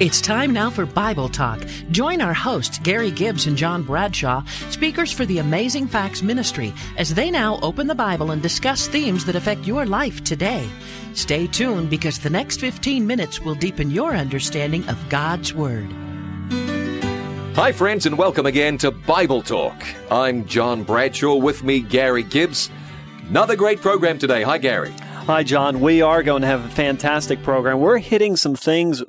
It's time now for Bible Talk. Join our hosts, Gary Gibbs and John Bradshaw, speakers for the Amazing Facts Ministry, as they now open the Bible and discuss themes that affect your life today. Stay tuned because the next 15 minutes will deepen your understanding of God's Word. Hi, friends, and welcome again to Bible Talk. I'm John Bradshaw, with me, Gary Gibbs. Another great program today. Hi, Gary. Hi, John. We are going to have a fantastic program. We're hitting some things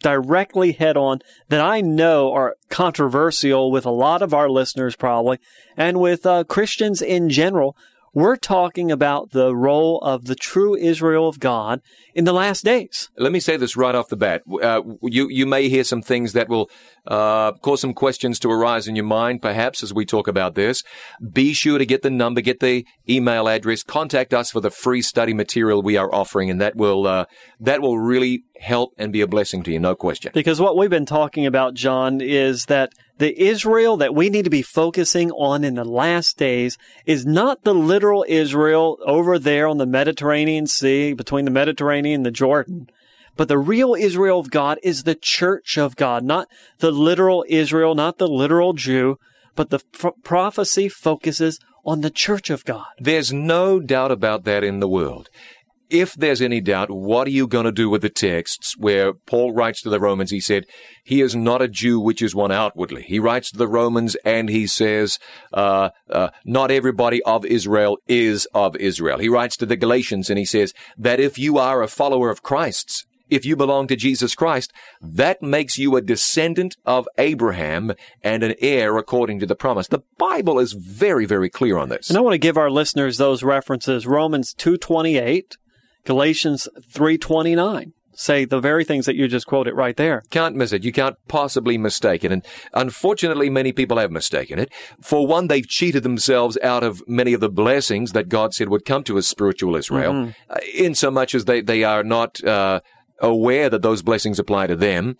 directly head on that I know are controversial with a lot of our listeners, probably, and with uh, Christians in general. We're talking about the role of the true Israel of God in the last days. Let me say this right off the bat. Uh, you you may hear some things that will uh, cause some questions to arise in your mind, perhaps, as we talk about this. Be sure to get the number, get the email address, contact us for the free study material we are offering, and that will uh, that will really help and be a blessing to you, no question. Because what we've been talking about, John, is that the Israel that we need to be focusing on in the last days is not the literal Israel over there on the Mediterranean Sea, between the Mediterranean and the Jordan. But the real Israel of God is the church of God, not the literal Israel, not the literal Jew, but the prophecy focuses on the church of God. There's no doubt about that in the world. If there's any doubt, what are you going to do with the texts where Paul writes to the Romans? He said, He is not a Jew which is one outwardly. He writes to the Romans and he says, uh, uh, Not everybody of Israel is of Israel. He writes to the Galatians and he says that if you are a follower of Christ's, if you belong to Jesus Christ, that makes you a descendant of Abraham and an heir according to the promise. The Bible is very, very clear on this. And I want to give our listeners those references. Romans 2.28, Galatians 3.29 say the very things that you just quoted right there. Can't miss it. You can't possibly mistake it. And unfortunately, many people have mistaken it. For one, they've cheated themselves out of many of the blessings that God said would come to a spiritual Israel, mm-hmm. uh, in so much as they, they are not, uh, aware that those blessings apply to them.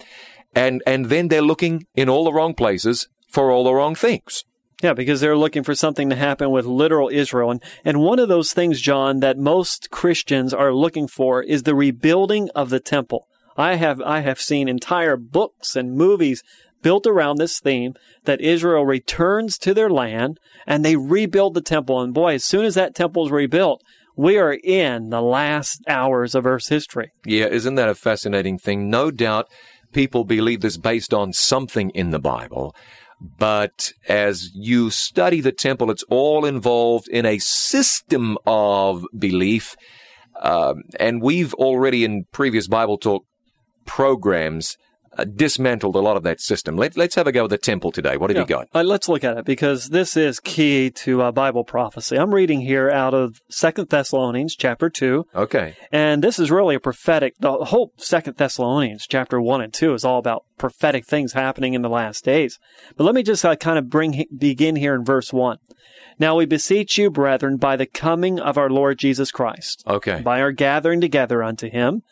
And, and then they're looking in all the wrong places for all the wrong things. Yeah, because they're looking for something to happen with literal Israel. And, and one of those things, John, that most Christians are looking for is the rebuilding of the temple. I have, I have seen entire books and movies built around this theme that Israel returns to their land and they rebuild the temple. And boy, as soon as that temple is rebuilt, we are in the last hours of Earth's history. Yeah, isn't that a fascinating thing? No doubt people believe this based on something in the Bible. But as you study the temple, it's all involved in a system of belief. Uh, and we've already in previous Bible talk programs uh, dismantled a lot of that system. Let, us have a go at the temple today. What have yeah. you got? Uh, let's look at it because this is key to uh, Bible prophecy. I'm reading here out of Second Thessalonians chapter 2. Okay. And this is really a prophetic, the whole Second Thessalonians chapter 1 and 2 is all about prophetic things happening in the last days. But let me just uh, kind of bring, begin here in verse 1. Now we beseech you, brethren, by the coming of our Lord Jesus Christ. Okay. By our gathering together unto him,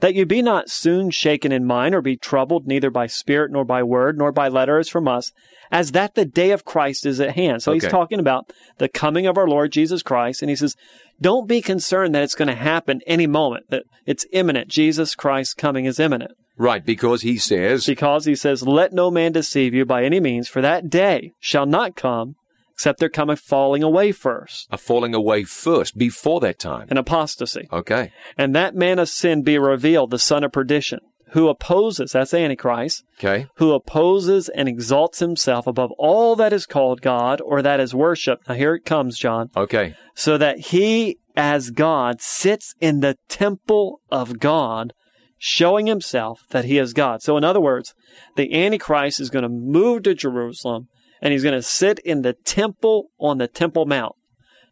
that you be not soon shaken in mind, or be troubled neither by spirit, nor by word, nor by letters from us, as that the day of Christ is at hand. So okay. he's talking about the coming of our Lord Jesus Christ, and he says, don't be concerned that it's going to happen any moment, that it's imminent. Jesus Christ's coming is imminent. Right, because he says. Because he says, Let no man deceive you by any means, for that day shall not come except there come a falling away first. A falling away first, before that time. An apostasy. Okay. And that man of sin be revealed, the son of perdition, who opposes, that's Antichrist, okay. who opposes and exalts himself above all that is called God or that is worshiped. Now here it comes, John. Okay. So that he, as God, sits in the temple of God, showing himself that he is God. So in other words, the Antichrist is going to move to Jerusalem and he's going to sit in the temple on the Temple Mount.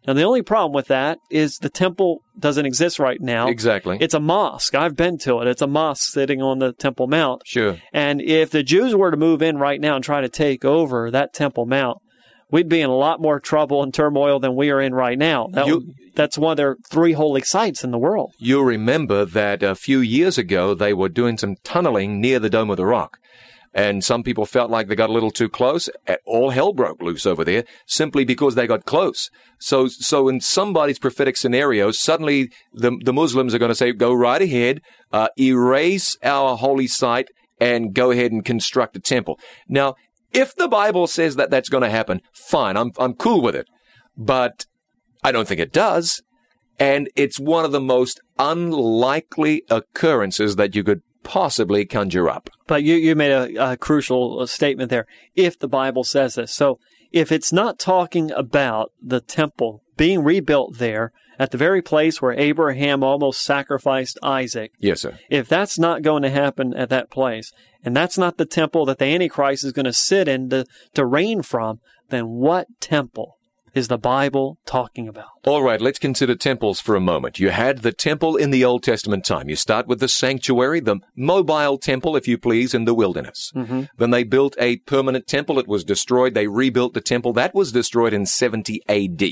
Now, the only problem with that is the temple doesn't exist right now. Exactly. It's a mosque. I've been to it. It's a mosque sitting on the Temple Mount. Sure. And if the Jews were to move in right now and try to take over that Temple Mount, we'd be in a lot more trouble and turmoil than we are in right now. That you, that's one of their three holy sites in the world. You'll remember that a few years ago they were doing some tunneling near the Dome of the Rock and some people felt like they got a little too close. All hell broke loose over there simply because they got close. So, so in somebody's prophetic scenario, suddenly the, the Muslims are going to say, go right ahead, uh, erase our holy site and go ahead and construct a temple. Now, if the Bible says that that's going to happen, fine, I'm, I'm cool with it. But I don't think it does. And it's one of the most unlikely occurrences that you could possibly conjure up. But you, you made a, a crucial uh, statement there. If the Bible says this. So if it's not talking about the temple being rebuilt there at the very place where Abraham almost sacrificed Isaac. Yes, sir. If that's not going to happen at that place, and that's not the temple that the Antichrist is going to sit in to, to reign from, then what temple is the Bible talking about? All right, let's consider temples for a moment. You had the temple in the Old Testament time. You start with the sanctuary, the mobile temple, if you please, in the wilderness. Mm-hmm. Then they built a permanent temple. It was destroyed. They rebuilt the temple. That was destroyed in 70 AD,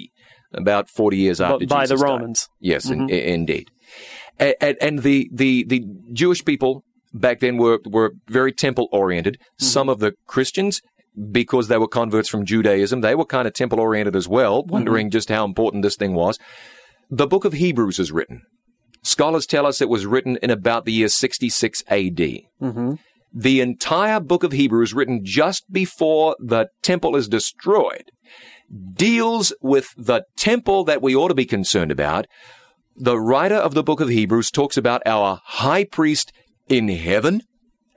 about 40 years after by Jesus the died. Romans. Yes, Mhm. in, i- indeed. And, and, the, the, the Jewish people back then were, were very temple oriented. Some of the Christians, because they were converts from Judaism, they were kind of temple oriented as well, wondering just how important this thing was. The book of Hebrews is written. Scholars tell us it was written in about the year 66 AD. Mm-hmm. The entire book of Hebrews, written just before the temple is destroyed, deals with the temple that we ought to be concerned about. The writer of the book of Hebrews talks about our high priest in heaven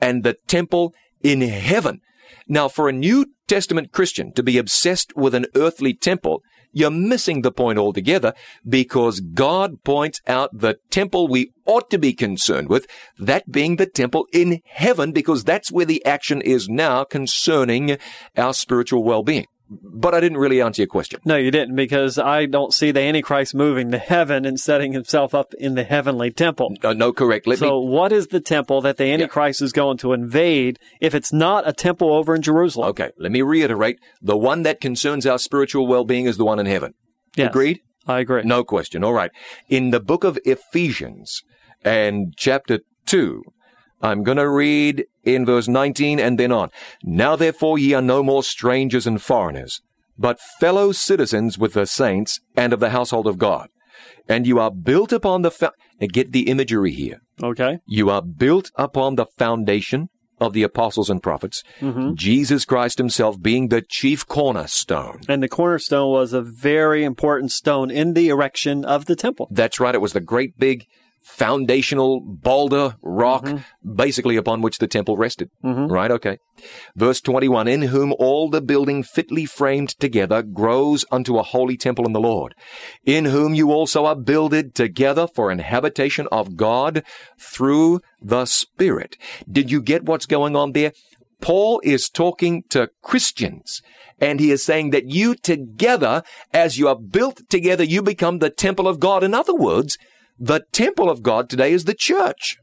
and the temple in heaven. Now, for a New Testament Christian to be obsessed with an earthly temple, you're missing the point altogether because God points out the temple we ought to be concerned with, that being the temple in heaven, because that's where the action is now concerning our spiritual well-being. But I didn't really answer your question. No, you didn't, because I don't see the Antichrist moving to heaven and setting himself up in the heavenly temple. Uh, no, correct. Let so, me. what is the temple that the Antichrist is going to invade if it's not a temple over in Jerusalem? Okay, let me reiterate. The one that concerns our spiritual well-being is the one in heaven. Yes, Agreed? I agree. No question. All right. In the book of Ephesians and chapter 2, I'm going to read in verse 19 and then on. Now therefore ye are no more strangers and foreigners, but fellow citizens with the saints and of the household of God. And you are built upon the, fa- now get the imagery here. Okay. You are built upon the foundation of the apostles and prophets, Mm-hmm. Jesus Christ himself being the chief cornerstone. And the cornerstone was a very important stone in the erection of the temple. That's right. It was the great big foundational boulder rock, mm-hmm. basically upon which the temple rested. Mm-hmm. Right? Okay. Verse 21 In whom all the building fitly framed together grows unto a holy temple in the Lord, in whom you also are builded together for an habitation of God through the Spirit. Did you get what's going on there? Paul is talking to Christians and he is saying that you together, as you are built together, you become the temple of God. In other words, the temple of God today is the church.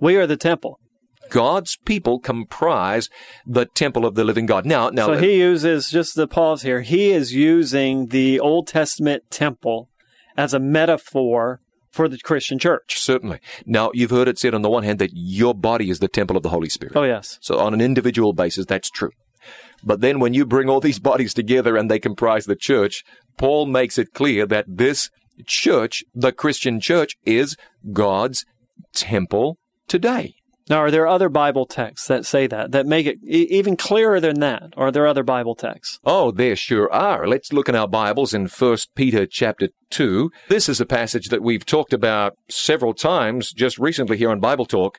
We are the temple. God's people comprise the temple of the living God. Now, now, so he uses, just the pause here, he is using the Old Testament temple as a metaphor for the Christian church. certainly. Now, you've heard it said on the one hand that your body is the temple of the Holy Spirit. Oh, yes. So on an individual basis, that's true. But then when you bring all these bodies together and they comprise the church, Paul makes it clear that this church, the Christian church, is God's temple today. Now, are there other Bible texts that say that, that make it e- even clearer than that? Are there other Bible texts? Oh, there sure are. Let's look in our Bibles in 1 Peter chapter 2. This is a passage that we've talked about several times just recently here on Bible Talk.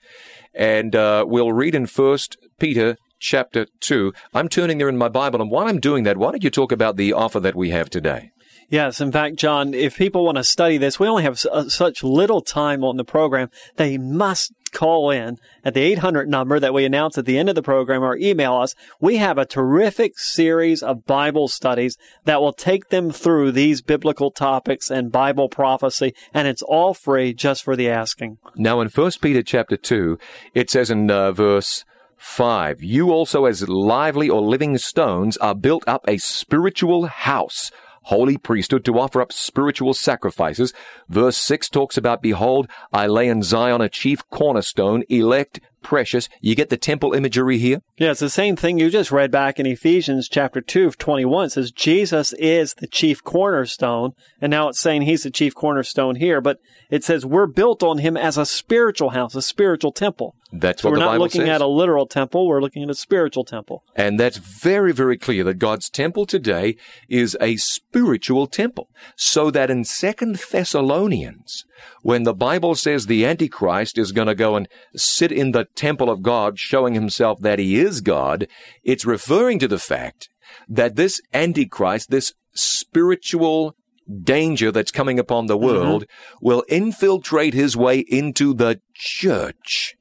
And uh, we'll read in 1 Peter chapter 2. I'm turning there in my Bible, and while I'm doing that, why don't you talk about the offer that we have today? Yes, in fact, John, if people want to study this, we only have uh, such little time on the program. They must call in at the 800 number that we announce at the end of the program or email us. We have a terrific series of Bible studies that will take them through these biblical topics and Bible prophecy, and it's all free just for the asking. Now, in 1 Peter chapter 2, it says in uh, verse 5, You also, as lively or living stones, are built up a spiritual house, holy priesthood, to offer up spiritual sacrifices. Verse 6 talks about, Behold, I lay in Zion a chief cornerstone, elect, precious. You get the temple imagery here? Yeah, it's the same thing you just read back in Ephesians chapter 2 of 21. It says Jesus is the chief cornerstone. And now it's saying he's the chief cornerstone here, but it says we're built on him as a spiritual house, a spiritual temple. That's so what we're the not Bible looking says. at a literal temple, we're looking at a spiritual temple. And that's very, very clear that God's temple today is a spiritual temple. So that in Second Thessalonians, when the Bible says the Antichrist is going to go and sit in the temple of God, showing himself that he is God, it's referring to the fact that this Antichrist, this spiritual danger that's coming upon the mm-hmm. world, will infiltrate his way into the church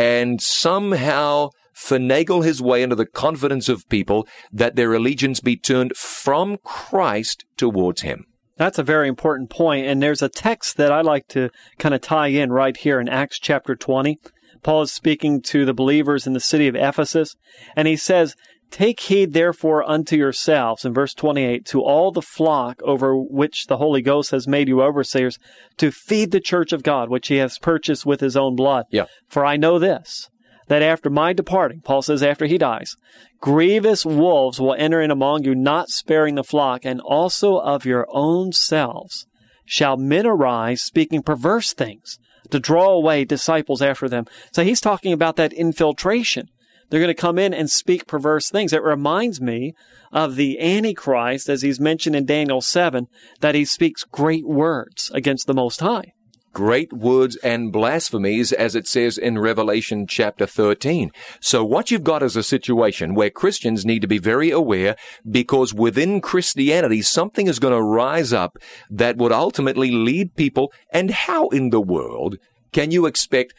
and somehow finagle his way into the confidence of people that their allegiance be turned from Christ towards him. That's a very important point. And there's a text that I like to kind of tie in right here in Acts chapter 20. Paul is speaking to the believers in the city of Ephesus, and he says, Take heed therefore unto yourselves, in verse 28, to all the flock over which the Holy Ghost has made you overseers, to feed the church of God, which he has purchased with his own blood. Yeah. For I know this, that after my departing, Paul says after he dies, grievous wolves will enter in among you, not sparing the flock, and also of your own selves shall men arise speaking perverse things to draw away disciples after them. So he's talking about that infiltration. They're going to come in and speak perverse things. It reminds me of the Antichrist, as he's mentioned in Daniel 7, that he speaks great words against the Most High. Great words and blasphemies, as it says in Revelation chapter 13. So what you've got is a situation where Christians need to be very aware because within Christianity, something is going to rise up that would ultimately lead people. And how in the world can you expect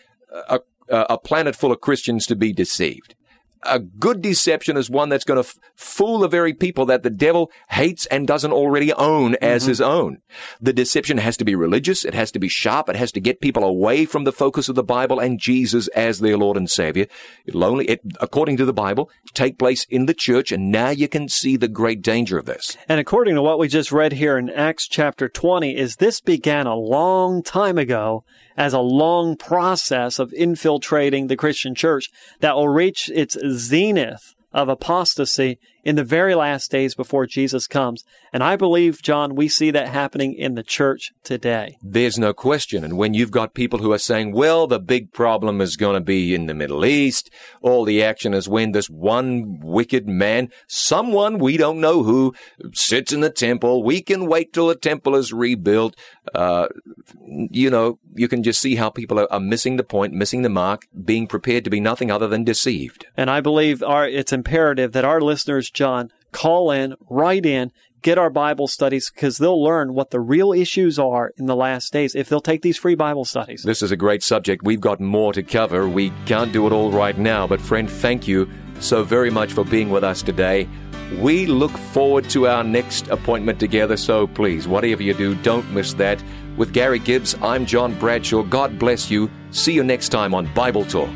a, a, planet full of Christians to be deceived? A good deception is one that's going to f- fool the very people that the devil hates and doesn't already own as mm-hmm. his own. The deception has to be religious. It has to be sharp. It has to get people away from the focus of the Bible and Jesus as their Lord and Savior. It'll only, it, according to the Bible, take place in the church. And now you can see the great danger of this. And according to what we just read here in Acts chapter 20, is this began a long time ago as a long process of infiltrating the Christian church that will reach its zenith of apostasy in the very last days before Jesus comes. And I believe, John, we see that happening in the church today. There's no question. And when you've got people who are saying, well, the big problem is going to be in the Middle East, all the action is when this one wicked man, someone we don't know who, sits in the temple. We can wait till the temple is rebuilt. Uh, you know, you can just see how people are, are missing the point, missing the mark, being prepared to be nothing other than deceived. And I believe our, it's imperative that our listeners, John, call in, write in, get our Bible studies because they'll learn what the real issues are in the last days if they'll take these free Bible studies. This is a great subject. We've got more to cover. We can't do it all right now, but friend, thank you so very much for being with us today. We look forward to our next appointment together, so please, whatever you do, don't miss that. With Gary Gibbs, I'm John Bradshaw. God bless you. See you next time on Bible Talk.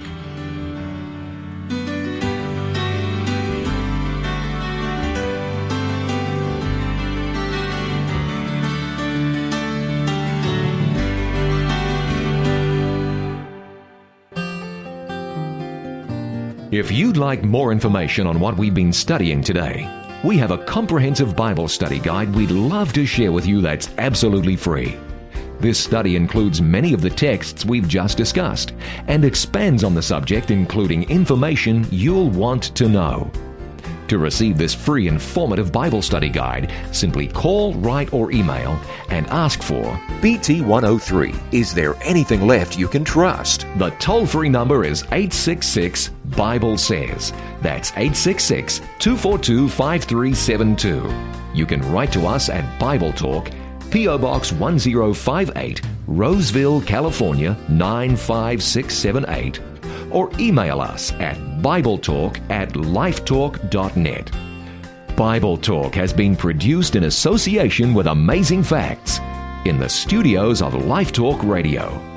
If you'd like more information on what we've been studying today, we have a comprehensive Bible study guide we'd love to share with you that's absolutely free. This study includes many of the texts we've just discussed and expands on the subject, including information you'll want to know. To receive this free informative Bible study guide, simply call, write, or email and ask for BT 103. Is there anything left you can trust? The toll free number is 866 Bible Says. That's 866 242 5372. You can write to us at Bible Talk, P.O. Box 1058, Roseville, California 95678, or email us at BibleTalk at lifetalk.net. Bible Talk has been produced in association with Amazing Facts in the studios of Life Talk Radio.